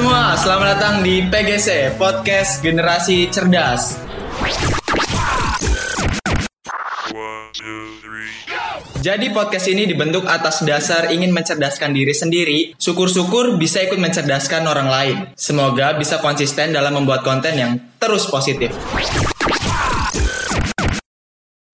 semua, selamat datang di PGC Podcast Generasi Cerdas. Jadi podcast ini dibentuk atas dasar ingin mencerdaskan diri sendiri. Syukur-syukur bisa ikut mencerdaskan orang lain. Semoga bisa konsisten dalam membuat konten yang terus positif.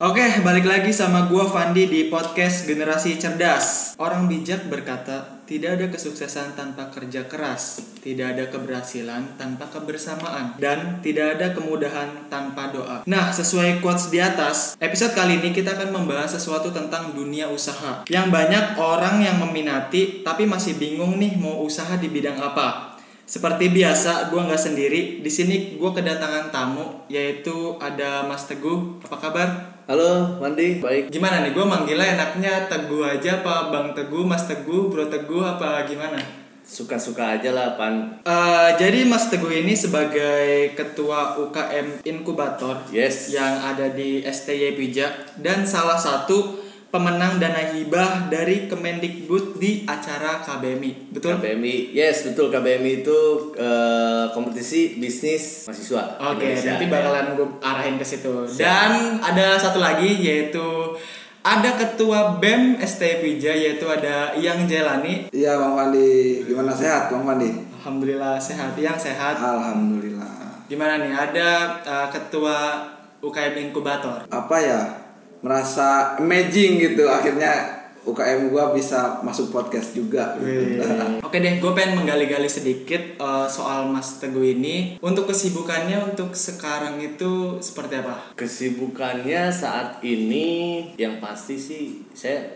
Oke, balik lagi sama gua Fandi di podcast Generasi Cerdas. Orang bijak berkata, tidak ada kesuksesan tanpa kerja keras, tidak ada keberhasilan tanpa kebersamaan, dan tidak ada kemudahan tanpa doa. Nah, sesuai quotes di atas, episode kali ini kita akan membahas sesuatu tentang dunia usaha. Yang banyak orang yang meminati, tapi masih bingung nih mau usaha di bidang apa. Seperti biasa, gue nggak sendiri. Di sini gue kedatangan tamu, yaitu ada Mas Teguh. Apa kabar? Halo, Mandi. Baik. Gimana nih? Gue manggilnya enaknya Teguh aja apa Bang Teguh, Mas Teguh, Bro Teguh apa gimana? Suka-suka aja lah, Pan. Uh, jadi Mas Teguh ini sebagai ketua UKM Inkubator Yes. yang ada di STY Pijak dan salah satu pemenang dana hibah dari Kemendikbud di acara KBMI. Betul? KBMI. Yes, betul. KBMI itu eh, kompetisi bisnis mahasiswa. Oke, Indonesia. nanti bakalan gue arahin ke situ. Dan ada satu lagi yaitu ada ketua BEM ST Pija yaitu ada Yang Jelani. Iya Bang Fandi, gimana sehat Bang Fandi? Alhamdulillah sehat. Yang sehat. Alhamdulillah. Gimana nih? Ada uh, ketua UKM Inkubator. Apa ya? Merasa amazing gitu akhirnya UKM gua bisa masuk podcast juga. gitu. Oke deh, gue pengen menggali-gali sedikit uh, soal Mas Teguh ini. Untuk kesibukannya untuk sekarang itu seperti apa? Kesibukannya saat ini yang pasti sih saya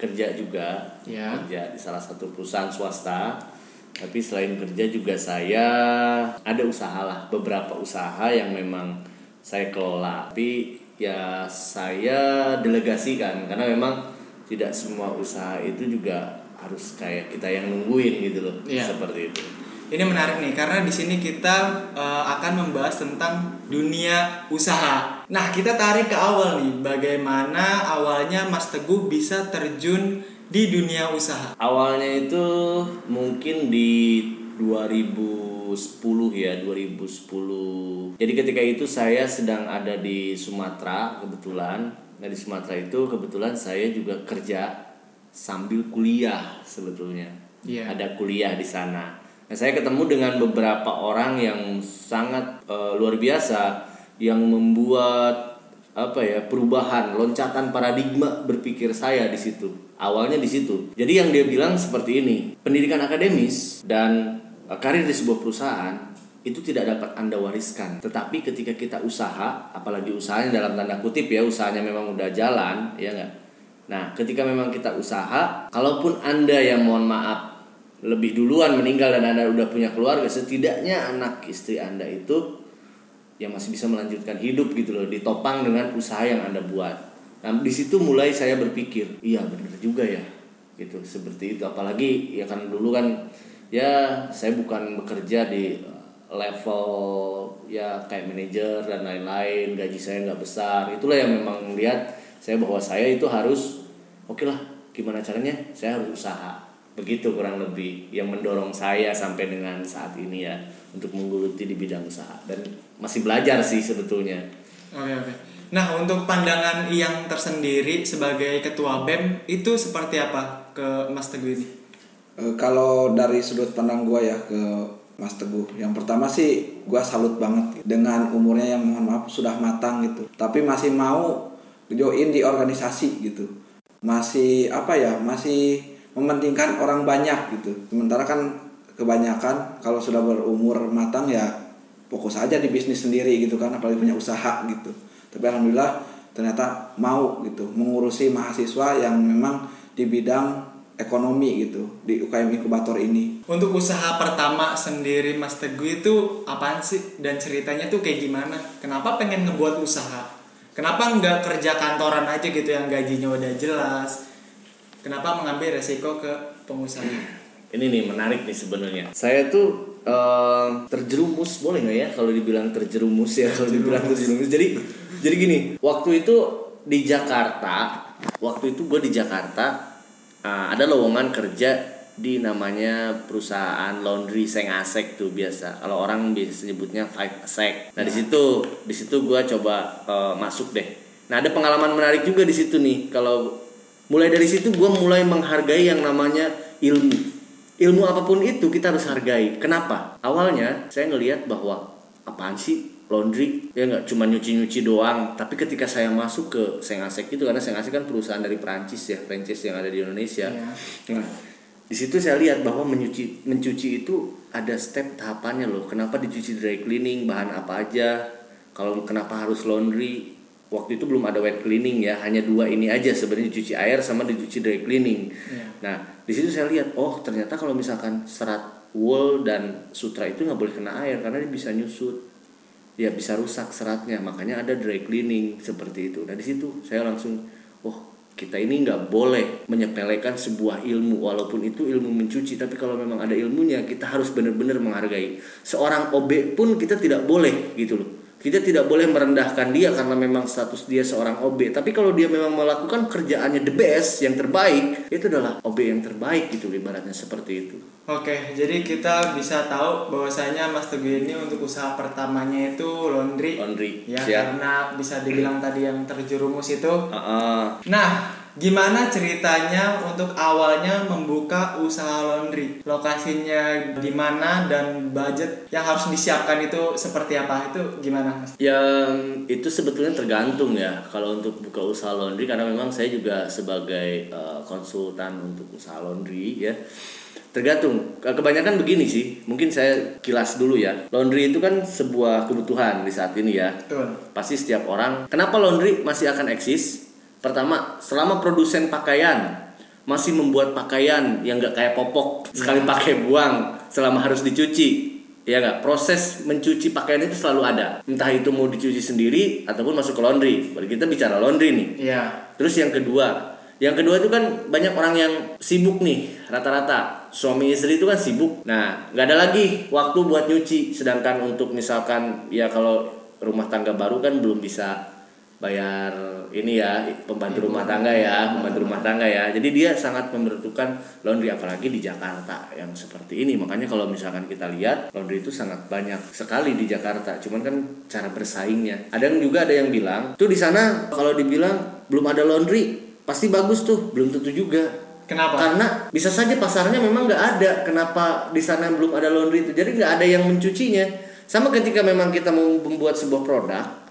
kerja juga. Ya. Kerja di salah satu perusahaan swasta. Tapi selain kerja juga saya ada usaha lah, beberapa usaha yang memang saya kelola. Tapi ya saya delegasikan karena memang tidak semua usaha itu juga harus kayak kita yang nungguin gitu loh. Iya. Seperti itu. Ini menarik nih karena di sini kita uh, akan membahas tentang dunia usaha. Nah, kita tarik ke awal nih, bagaimana awalnya Mas Teguh bisa terjun di dunia usaha. Awalnya itu mungkin di 2010 ya, 2010. Jadi ketika itu saya sedang ada di Sumatera kebetulan. Nah, di Sumatera itu kebetulan saya juga kerja sambil kuliah sebetulnya. Iya. Ada kuliah di sana. Nah, saya ketemu dengan beberapa orang yang sangat eh, luar biasa yang membuat apa ya perubahan loncatan paradigma berpikir saya di situ awalnya di situ jadi yang dia bilang seperti ini pendidikan akademis dan karir di sebuah perusahaan itu tidak dapat anda wariskan. Tetapi ketika kita usaha apalagi usahanya dalam tanda kutip ya usahanya memang udah jalan ya enggak nah ketika memang kita usaha kalaupun anda yang mohon maaf lebih duluan meninggal dan anda udah punya keluarga setidaknya anak istri anda itu yang masih bisa melanjutkan hidup gitu loh ditopang dengan usaha yang anda buat. Nah di situ mulai saya berpikir iya benar juga ya. Gitu seperti itu. Apalagi ya kan dulu kan ya saya bukan bekerja di level ya kayak manajer dan lain-lain gaji saya nggak besar. Itulah yang memang lihat saya bahwa saya itu harus oke lah gimana caranya? Saya harus usaha. Begitu kurang lebih yang mendorong saya sampai dengan saat ini ya untuk menggeluti di bidang usaha. Dan masih belajar sih sebetulnya. Oke, oke. Nah, untuk pandangan yang tersendiri sebagai ketua BEM itu seperti apa ke Mas Teguh ini? Eh, kalau dari sudut pandang gua ya ke Mas Teguh, yang pertama sih gua salut banget dengan umurnya yang mohon maaf sudah matang gitu, tapi masih mau join di organisasi gitu, masih apa ya, masih mementingkan orang banyak gitu. Sementara kan kebanyakan kalau sudah berumur matang ya fokus aja di bisnis sendiri gitu kan, apalagi punya usaha gitu. Tapi alhamdulillah ternyata mau gitu mengurusi mahasiswa yang memang di bidang ekonomi gitu di UKM inkubator ini. Untuk usaha pertama sendiri Mas Teguh itu apaan sih? Dan ceritanya tuh kayak gimana? Kenapa pengen ngebuat usaha? Kenapa nggak kerja kantoran aja gitu yang gajinya udah jelas? Kenapa mengambil resiko ke pengusaha? ini nih menarik nih sebenarnya saya tuh eh, terjerumus boleh nggak ya kalau dibilang terjerumus ya kalau dibilang terjerumus jadi jadi gini waktu itu di Jakarta waktu itu gue di Jakarta eh, ada lowongan kerja di namanya perusahaan laundry Sengasek tuh biasa. Kalau orang biasa nyebutnya Five Sek. Nah, di situ di situ gua coba eh, masuk deh. Nah, ada pengalaman menarik juga di situ nih. Kalau mulai dari situ gua mulai menghargai yang namanya ilmu. Ilmu apa pun itu kita harus hargai. Kenapa? Awalnya saya ngelihat bahwa apaan sih laundry ya nggak cuma nyuci-nyuci doang. Tapi ketika saya masuk ke Sengasek itu karena Sengasek kan perusahaan dari Perancis ya Perancis yang ada di Indonesia. Iya. nah di situ saya lihat bahwa mencuci mencuci itu ada step tahapannya loh. Kenapa dicuci dry cleaning bahan apa aja? Kalau kenapa harus laundry? Waktu itu belum ada wet cleaning ya hanya dua ini aja sebenarnya dicuci air sama dicuci dry cleaning. Iya. nah di situ saya lihat oh ternyata kalau misalkan serat wool dan sutra itu nggak boleh kena air karena dia bisa nyusut ya bisa rusak seratnya. Makanya ada dry cleaning seperti itu. Nah di situ saya langsung oh kita ini nggak boleh menyepelekan sebuah ilmu walaupun itu ilmu mencuci tapi kalau memang ada ilmunya kita harus benar-benar menghargai. Seorang OB pun kita tidak boleh gitu loh kita tidak boleh merendahkan dia karena memang status dia seorang OB tapi kalau dia memang melakukan kerjaannya the best yang terbaik itu adalah OB yang terbaik gitu ibaratnya seperti itu Oke, jadi kita bisa tahu bahwasanya Mas Teguh ini untuk usaha pertamanya itu laundry. laundry Ya, siap karena bisa dibilang tadi yang terjerumus itu. Ah, ah. Nah, gimana ceritanya untuk awalnya membuka usaha laundry? Lokasinya di mana dan budget yang harus disiapkan itu seperti apa? Itu gimana, Mas? Yang itu sebetulnya tergantung ya kalau untuk buka usaha laundry karena memang saya juga sebagai eh, konsultan untuk usaha laundry ya. Tergantung. Ke- Kebanyakan begini sih. Mungkin saya kilas dulu ya. Laundry itu kan sebuah kebutuhan di saat ini ya. Betul. Pasti setiap orang. Kenapa laundry masih akan eksis? Pertama, selama produsen pakaian masih membuat pakaian yang gak kayak popok sekali pakai buang selama harus dicuci. Ya nggak proses mencuci pakaian itu selalu ada. Entah itu mau dicuci sendiri ataupun masuk ke laundry. Baru kita bicara laundry nih. Iya. Terus yang kedua, yang kedua itu kan banyak orang yang sibuk nih rata-rata suami istri itu kan sibuk. Nah nggak ada lagi waktu buat nyuci. Sedangkan untuk misalkan ya kalau rumah tangga baru kan belum bisa bayar ini ya pembantu rumah tangga ya pembantu rumah tangga ya. Jadi dia sangat membutuhkan laundry apalagi di Jakarta yang seperti ini. Makanya kalau misalkan kita lihat laundry itu sangat banyak sekali di Jakarta. Cuman kan cara bersaingnya. Ada yang juga ada yang bilang tuh di sana kalau dibilang belum ada laundry pasti bagus tuh belum tentu juga. Kenapa? karena bisa saja pasarnya memang nggak ada. Kenapa di sana belum ada laundry itu? Jadi nggak ada yang mencucinya. Sama ketika memang kita mau membuat sebuah produk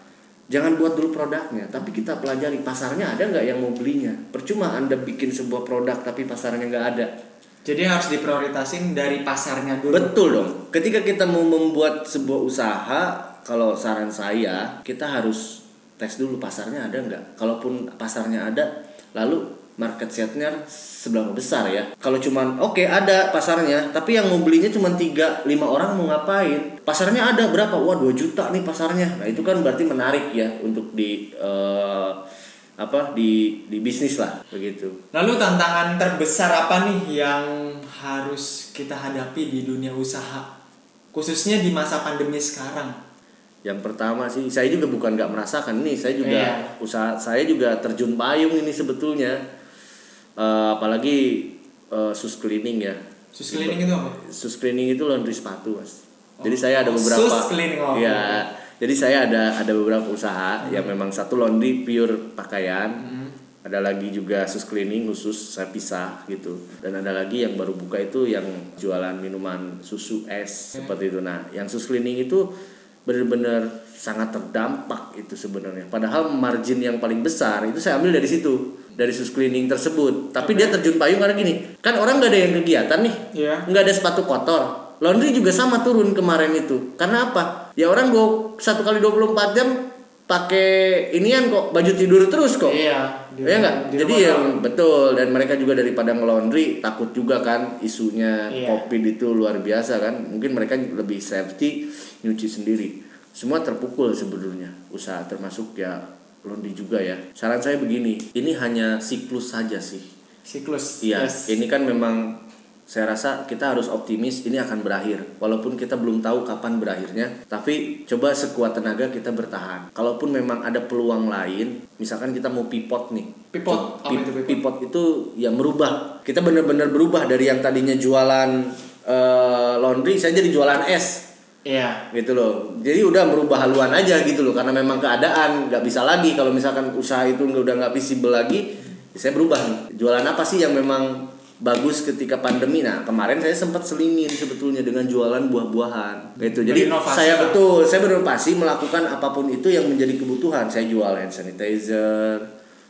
jangan buat dulu produknya tapi kita pelajari pasarnya ada nggak yang mau belinya? Percuma anda bikin sebuah produk tapi pasarnya nggak ada. Jadi harus diprioritasin dari pasarnya dulu. betul dong. Ketika kita mau membuat sebuah usaha kalau saran saya kita harus tes dulu pasarnya ada nggak. Kalaupun pasarnya ada lalu market share-nya seberapa besar ya. Kalau cuman oke ada pasarnya tapi yang mau belinya cuma 3 5 orang mau ngapain? Pasarnya ada berapa? Wah 2 juta nih pasarnya. Nah itu kan berarti menarik ya untuk di eh, apa di di bisnis lah begitu. Lalu tantangan terbesar apa nih yang harus kita hadapi di dunia usaha? Khususnya di masa pandemi sekarang. Yang pertama sih, saya juga bukan nggak merasakan nih, saya juga Iya. usaha saya juga terjun payung ini sebetulnya, Eh, apalagi eh, sus cleaning ya. Sus cleaning itu apa? Sus cleaning itu laundry sepatu mas. Jadi Oh. saya ada beberapa. sus cleaning, oh. Iya. Jadi saya ada ada beberapa usaha yang memang satu laundry pure pakaian. Hmm. Ada lagi juga sus cleaning khusus saya pisah gitu. Dan ada lagi yang baru buka itu yang jualan minuman susu es seperti itu. Nah, yang sus cleaning itu benar-benar sangat terdampak itu sebenarnya. Padahal margin yang paling besar itu saya ambil dari situ, dari sus cleaning tersebut. Tapi dia terjun payung karena gini, kan orang nggak ada yang kegiatan nih, Iya. nggak ada sepatu kotor. Laundry juga sama turun kemarin itu. Karena apa? Ya orang go satu kali 24 jam pakai inian kok baju tidur terus kok. Iya. di Ya enggak? di Jadi doang. betul dan mereka juga daripada nge-laundry takut juga kan isunya Iya. Covid itu luar biasa kan. Mungkin mereka lebih safety nyuci sendiri. Semua terpukul sebenarnya usaha termasuk ya laundry juga ya. Saran saya begini, ini hanya siklus saja sih. siklus. Iya, Yes. ini kan memang saya rasa kita harus optimis ini akan berakhir walaupun kita belum tahu kapan berakhirnya tapi coba sekuat tenaga kita bertahan kalaupun memang ada peluang lain misalkan kita mau pivot nih Pivot? Pi- itu pivot? pivot itu ya merubah kita benar-benar berubah dari yang tadinya jualan eh, laundry saya jadi jualan es Iya. gitu loh. Jadi udah merubah haluan aja gitu loh karena memang keadaan nggak bisa lagi. Kalau misalkan usaha itu nggak- udah nggak visible lagi ya saya berubah nih. Jualan apa sih yang memang bagus ketika pandemi? Nah kemarin saya sempat selingin sebetulnya dengan jualan buah-buahan. Gitu. Jadi Berinovasi saya betul saya berinovasi melakukan apa pun itu yang menjadi kebutuhan. Saya jual hand sanitizer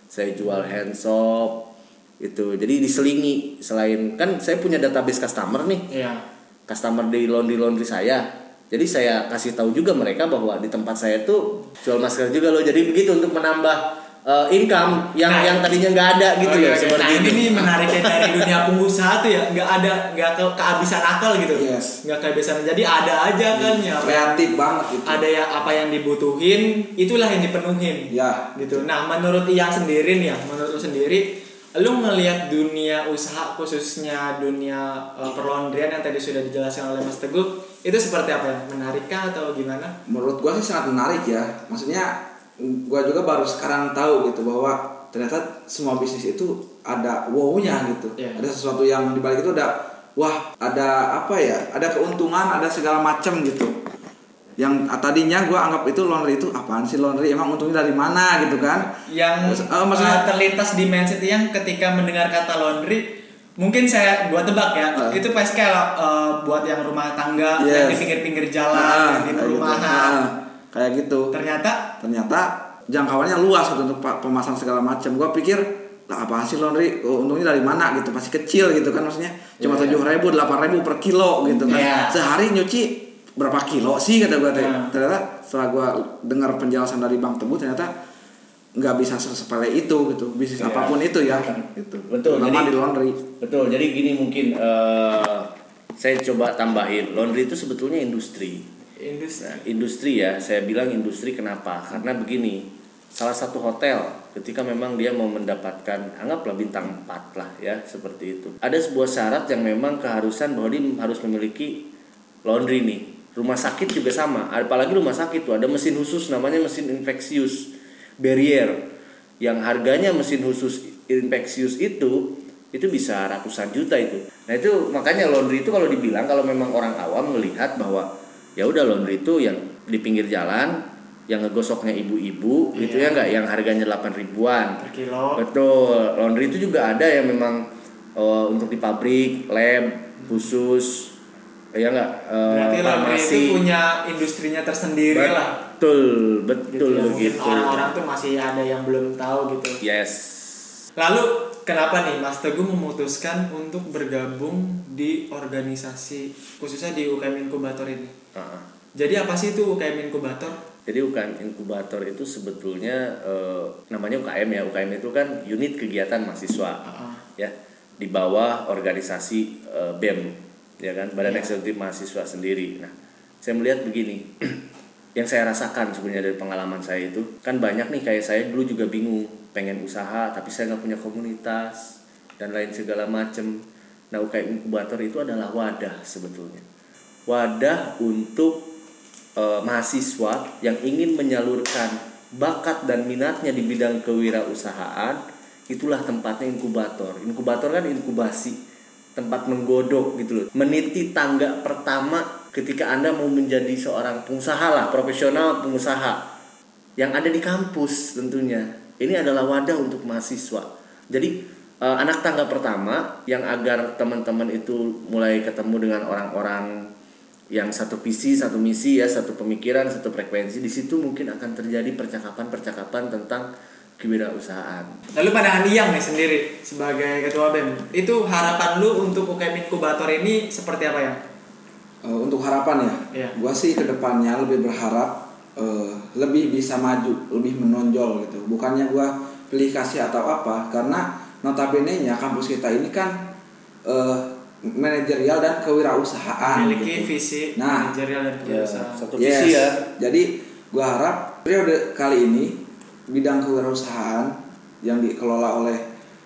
saya jual hand soap itu jadi diselingi selain kan saya punya database customer nih. Iya. customer di laundry laundry saya jadi saya kasih tahu juga mereka bahwa di tempat saya tuh jual masker juga loh. Jadi begitu untuk menambah uh, income yang Nah. yang tadinya nggak ada gitu Oke, loh oke. seperti nah, ini nih menariknya dari dunia pengusaha tuh ya nggak ada nggak ke kehabisan akal gitu. Yes. nggak kehabisan jadi ada aja kan ya kreatif banget gitu. ada ya apa yang dibutuhin itulah yang dipenuhin. Ya. Gitu. Nah menurut yang sendiri nih ya menurut lu sendiri lu ngelihat dunia usaha khususnya dunia uh, perlaundrian yang tadi sudah dijelaskan oleh Mas Teguh itu seperti apa ya menarikkah atau gimana? Menurut gua sih sangat menarik ya. Maksudnya gua juga baru sekarang tahu gitu bahwa ternyata semua bisnis itu ada wow-nya gitu. Iya. ada sesuatu yang dibalik itu ada wah ada apa ya? Ada keuntungan ada segala macam gitu. Yang ah, tadinya gua anggap itu laundry itu apaan sih laundry? Emang untungnya dari mana gitu kan? Yang eh, maksudnya- uh, terlintas di mindset yang ketika mendengar kata laundry mungkin saya gua tebak ya Uh. itu pasti kayak uh, buat yang rumah tangga Yes. yang di pinggir-pinggir jalan yang di kayak gitu. perumahan Ah, kayak gitu ternyata ternyata jangkauannya luas gitu untuk pemasangan segala macam gua pikir lah apaan sih laundry Oh, untungnya dari mana gitu pasti kecil gitu kan maksudnya cuma Iya. tujuh ribu delapan ribu per kilo gitu kan Iya. sehari nyuci berapa kilo sih kata gua Hmm. ternyata setelah gua dengar penjelasan dari bang tebu ternyata nggak bisa sesepele itu gitu bisnis Iya. apa pun itu ya. Gitu Betul, Terutama jadi- di laundry. Betul. Jadi gini mungkin eh, saya coba tambahin. Laundry itu sebetulnya industri. Industri. Nah, industri ya, saya bilang industri kenapa? Karena begini, salah satu hotel ketika memang dia mau mendapatkan anggaplah bintang 4 lah ya, seperti itu. Ada sebuah syarat yang memang keharusan bahwa dia harus memiliki laundry nih. Rumah sakit juga sama, apalagi rumah sakit tuh. Ada mesin khusus namanya mesin infeksius barrier yang harganya mesin khusus infeksius itu itu bisa ratusan juta itu. Nah itu makanya laundry itu kalau dibilang kalau memang orang awam melihat bahwa ya udah laundry itu yang di pinggir jalan yang ngegosoknya ibu-ibu gitu ya nggak? Yang harganya 8 ribuan. Per kilo. Betul. Laundry itu juga ada yang memang eh, untuk di pabrik lab khusus ya nggak eh, berarti laundry itu punya industrinya tersendiri lah betul gitu betul ya. mungkin begitu orang-orang tuh masih ada yang belum tahu gitu yes Lalu kenapa nih Mas Teguh memutuskan untuk bergabung di organisasi khususnya di UKM Inkubator ini? Heeh. Jadi apa sih itu UKM Inkubator? Jadi UKM inkubator itu sebetulnya eh, namanya UKM ya. UKM itu kan unit kegiatan mahasiswa Heeh. ya di bawah organisasi eh, BEM ya kan Badan Iya. Eksekutif Mahasiswa sendiri. Nah, saya melihat begini. yang saya rasakan sebenarnya dari pengalaman saya itu kan banyak nih kayak saya dulu juga bingung pengen usaha tapi saya nggak punya komunitas dan lain segala macem. Nah UKM inkubator itu adalah wadah sebetulnya wadah untuk eh, mahasiswa yang ingin menyalurkan bakat dan minatnya di bidang kewirausahaan itulah tempatnya inkubator inkubator kan inkubasi tempat menggodok gitu loh. Meniti tangga pertama ketika anda mau menjadi seorang pengusaha lah profesional pengusaha yang ada di kampus tentunya. Ini adalah wadah untuk mahasiswa. Jadi eh, anak tangga pertama yang agar teman-teman itu mulai ketemu dengan orang-orang yang satu visi, satu misi ya, satu pemikiran, satu frekuensi di situ mungkin akan terjadi percakapan-percakapan tentang kewirausahaan. Lalu pandangan Iyang nih sendiri sebagai ketua BEM, itu harapan lu untuk UKM Inkubator ini seperti apa ya? Eh, untuk harapan ya Iya. gua sih ke depannya lebih berharap eh, lebih bisa maju lebih menonjol gitu bukannya gua pilih kasih atau apa karena notabene nya kampus kita ini kan eh, manajerial dan kewirausahaan Memiliki gitu. visi Nah. manajerial dan kewirausahaan. satu Yes. visi ya. Jadi gua harap periode kali ini bidang kewirausahaan yang dikelola oleh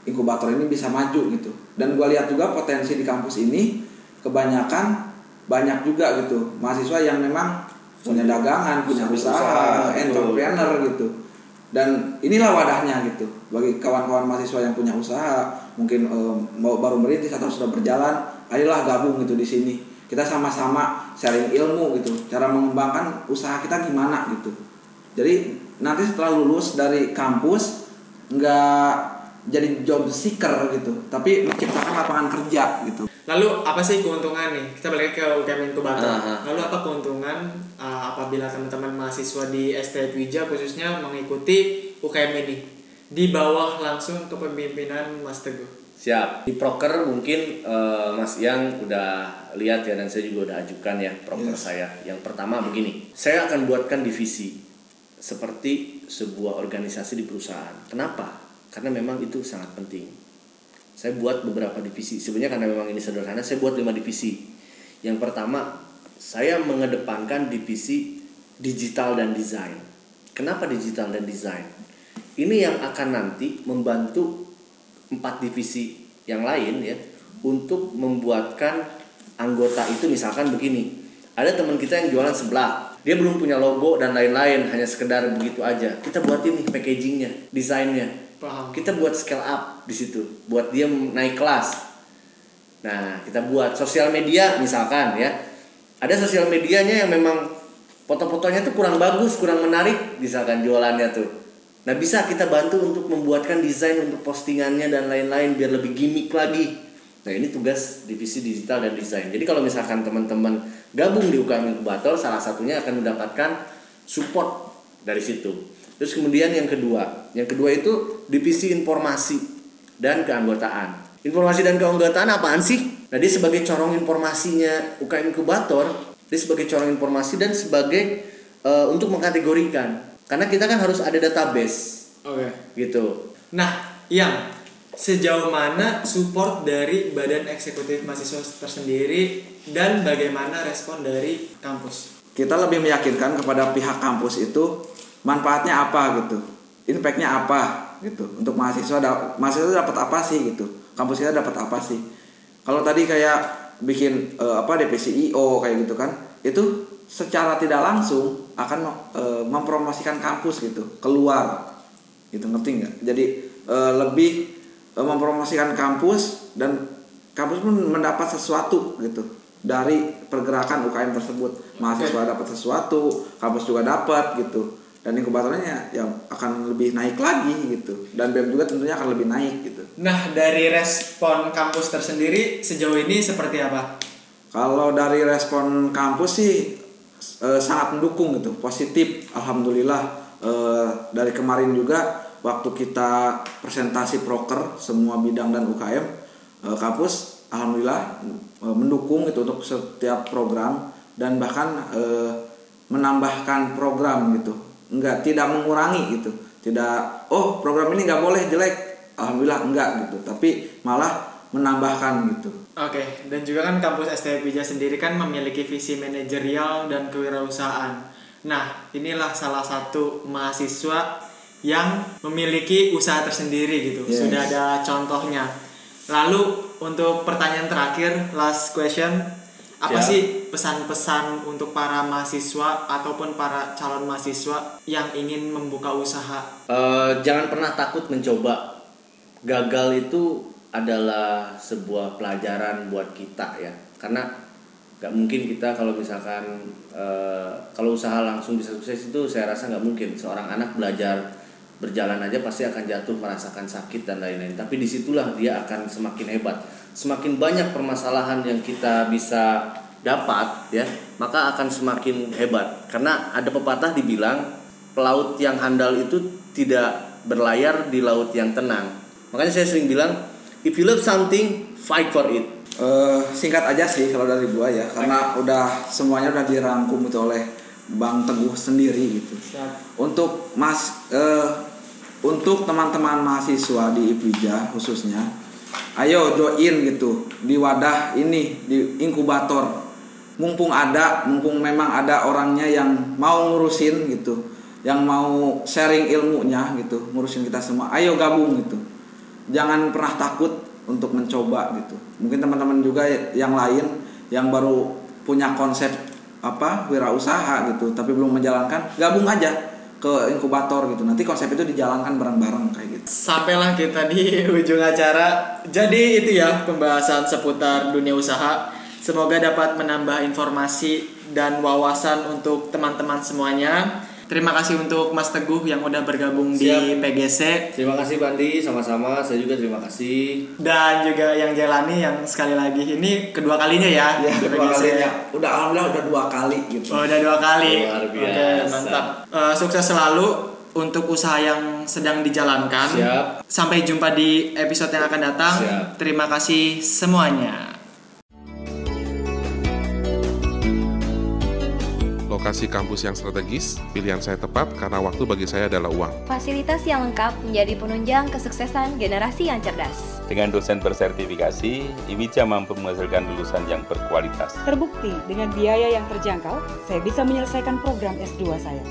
inkubator ini bisa maju gitu. Dan gue lihat juga potensi di kampus ini kebanyakan banyak juga gitu mahasiswa yang memang punya dagangan punya usaha, Usaha, entrepreneur gitu. Dan inilah wadahnya gitu bagi kawan-kawan mahasiswa yang punya usaha mungkin mau baru merintis atau sudah berjalan ayolah gabung gitu di sini. Kita sama-sama sharing ilmu gitu cara mengembangkan usaha kita gimana gitu jadi nanti setelah lulus dari kampus nggak jadi job seeker gitu tapi menciptakan lapangan kerja gitu Lalu apa sih keuntungan nih? Kita balik ke UKM Inkubator. Aha. Lalu apa keuntungan uh, apabila teman-teman mahasiswa di ST Wija khususnya mengikuti UKM ini di bawah langsung kepemimpinan Mas Teguh? Siap. Di proker mungkin eh, Mas Yang udah lihat ya dan saya juga udah ajukan ya proker saya. Yang pertama begini, saya akan buatkan divisi seperti sebuah organisasi di perusahaan. Kenapa? Karena memang itu sangat penting. Saya buat beberapa divisi. Sebenarnya karena memang ini sederhana, saya buat lima divisi. Yang pertama, saya mengedepankan divisi digital dan desain. Kenapa digital dan desain? Ini yang akan nanti membantu empat divisi yang lain ya untuk membuatkan anggota itu misalkan begini. Ada teman kita yang jualan sebelah, dia belum punya logo dan lain-lain, hanya sekedar begitu aja. Kita buatin nih packagingnya, desainnya. Paham. Kita buat scale up di situ, buat dia naik kelas. Nah, kita buat sosial media misalkan ya. Ada sosial medianya yang memang foto-fotonya tuh kurang bagus, kurang menarik misalkan jualannya tuh. Nah, bisa kita bantu untuk membuatkan desain untuk postingannya dan lain-lain biar lebih gimmick lagi. Nah, ini tugas divisi digital dan desain. Jadi kalau misalkan teman-teman gabung di UKM Inkubator, salah satunya akan mendapatkan support dari situ. Terus kemudian yang kedua, yang kedua itu divisi informasi dan keanggotaan. Informasi dan keanggotaan apaan sih? Nah, dia sebagai corong informasinya UKM Inkubator, dia sebagai corong informasi dan sebagai eh, untuk mengkategorikan. Karena kita kan harus ada database Oke. gitu. Nah, yang sejauh mana support dari Badan Eksekutif Mahasiswa tersendiri dan bagaimana respon dari kampus? kita lebih meyakinkan kepada pihak kampus itu manfaatnya apa gitu impactnya apa gitu. Untuk mahasiswa da- mahasiswa dapat apa sih gitu? Kampus kita dapat apa sih? Kalau tadi kayak bikin eh, apa DPC IO kayak gitu kan itu secara tidak langsung akan eh, mempromosikan kampus gitu keluar. Gitu ngerti nggak? Jadi eh, lebih mempromosikan kampus dan kampus pun mendapat sesuatu gitu. Dari pergerakan UKM tersebut. Mahasiswa dapat sesuatu kampus juga dapat gitu. Dan inkubatornya yang akan lebih naik lagi gitu. Dan BEM juga tentunya akan lebih naik gitu. Nah, dari respon kampus tersendiri sejauh ini seperti apa? Kalau dari respon kampus sih eh, sangat mendukung gitu, positif. Alhamdulillah. Eh, dari kemarin juga waktu kita presentasi proker semua bidang dan UKM eh, kampus alhamdulillah eh, mendukung itu untuk setiap program dan bahkan eh, menambahkan program gitu. Enggak tidak mengurangi gitu. Tidak oh program ini nggak boleh jelek. Alhamdulillah enggak gitu, tapi malah menambahkan gitu. Oke, dan juga kan kampus STP Pija sendiri kan memiliki visi manajerial dan kewirausahaan. Nah, inilah salah satu mahasiswa yang memiliki usaha tersendiri gitu. Yes. Sudah ada contohnya. Lalu untuk pertanyaan terakhir, last question, apa Siap. sih pesan-pesan untuk para mahasiswa ataupun para calon mahasiswa yang ingin membuka usaha? Eh, jangan pernah takut mencoba. Gagal itu adalah sebuah pelajaran buat kita ya, karena nggak mungkin kita kalau misalkan eh, kalau usaha langsung bisa sukses itu saya rasa nggak mungkin. Seorang anak belajar berjalan aja pasti akan jatuh merasakan sakit dan lain-lain. Tapi di situlah dia akan semakin hebat. Semakin banyak permasalahan yang kita bisa dapat ya, maka akan semakin hebat. Karena ada pepatah dibilang pelaut yang handal itu tidak berlayar di laut yang tenang. Makanya saya sering bilang, if you love something, fight for it. Eh, singkat aja sih kalau dari gua ya karena udah semuanya udah dirangkum itu oleh Bang Teguh sendiri gitu. Untuk Mas eh, untuk teman-teman mahasiswa di IPIJA khususnya ayo join gitu di wadah ini di inkubator. Mumpung ada, mumpung memang ada orangnya yang mau ngurusin gitu, yang mau sharing ilmunya gitu, ngurusin kita semua. Ayo gabung gitu jangan pernah takut untuk mencoba gitu mungkin teman-teman juga yang lain yang baru punya konsep apa wirausaha gitu tapi belum menjalankan gabung aja ke inkubator gitu nanti konsep itu dijalankan bareng-bareng kayak gitu Sampailah kita di ujung acara. Jadi itu ya pembahasan seputar dunia usaha. Semoga dapat menambah informasi dan wawasan untuk teman-teman semuanya. Terima kasih untuk Mas Teguh yang udah bergabung di Siap. PGC Terima kasih Bandi, sama-sama. Saya juga terima kasih. dan juga yang Jelani yang sekali lagi ini kedua kalinya ya, ya di dua PGC. kalinya udah alhamdulillah udah dua kali gitu Oh, udah dua kali. Luar Oke, biasa. mantap. Eh, sukses selalu untuk usaha yang sedang dijalankan. Siap. Sampai jumpa di episode yang akan datang. Siap. Terima kasih semuanya. Lokasi kampus yang strategis, pilihan saya tepat karena waktu bagi saya adalah uang. Fasilitas yang lengkap menjadi penunjang kesuksesan generasi yang cerdas. Dengan dosen bersertifikasi, IWICA mampu menghasilkan lulusan yang berkualitas. Terbukti dengan biaya yang terjangkau, saya bisa menyelesaikan program S2 saya.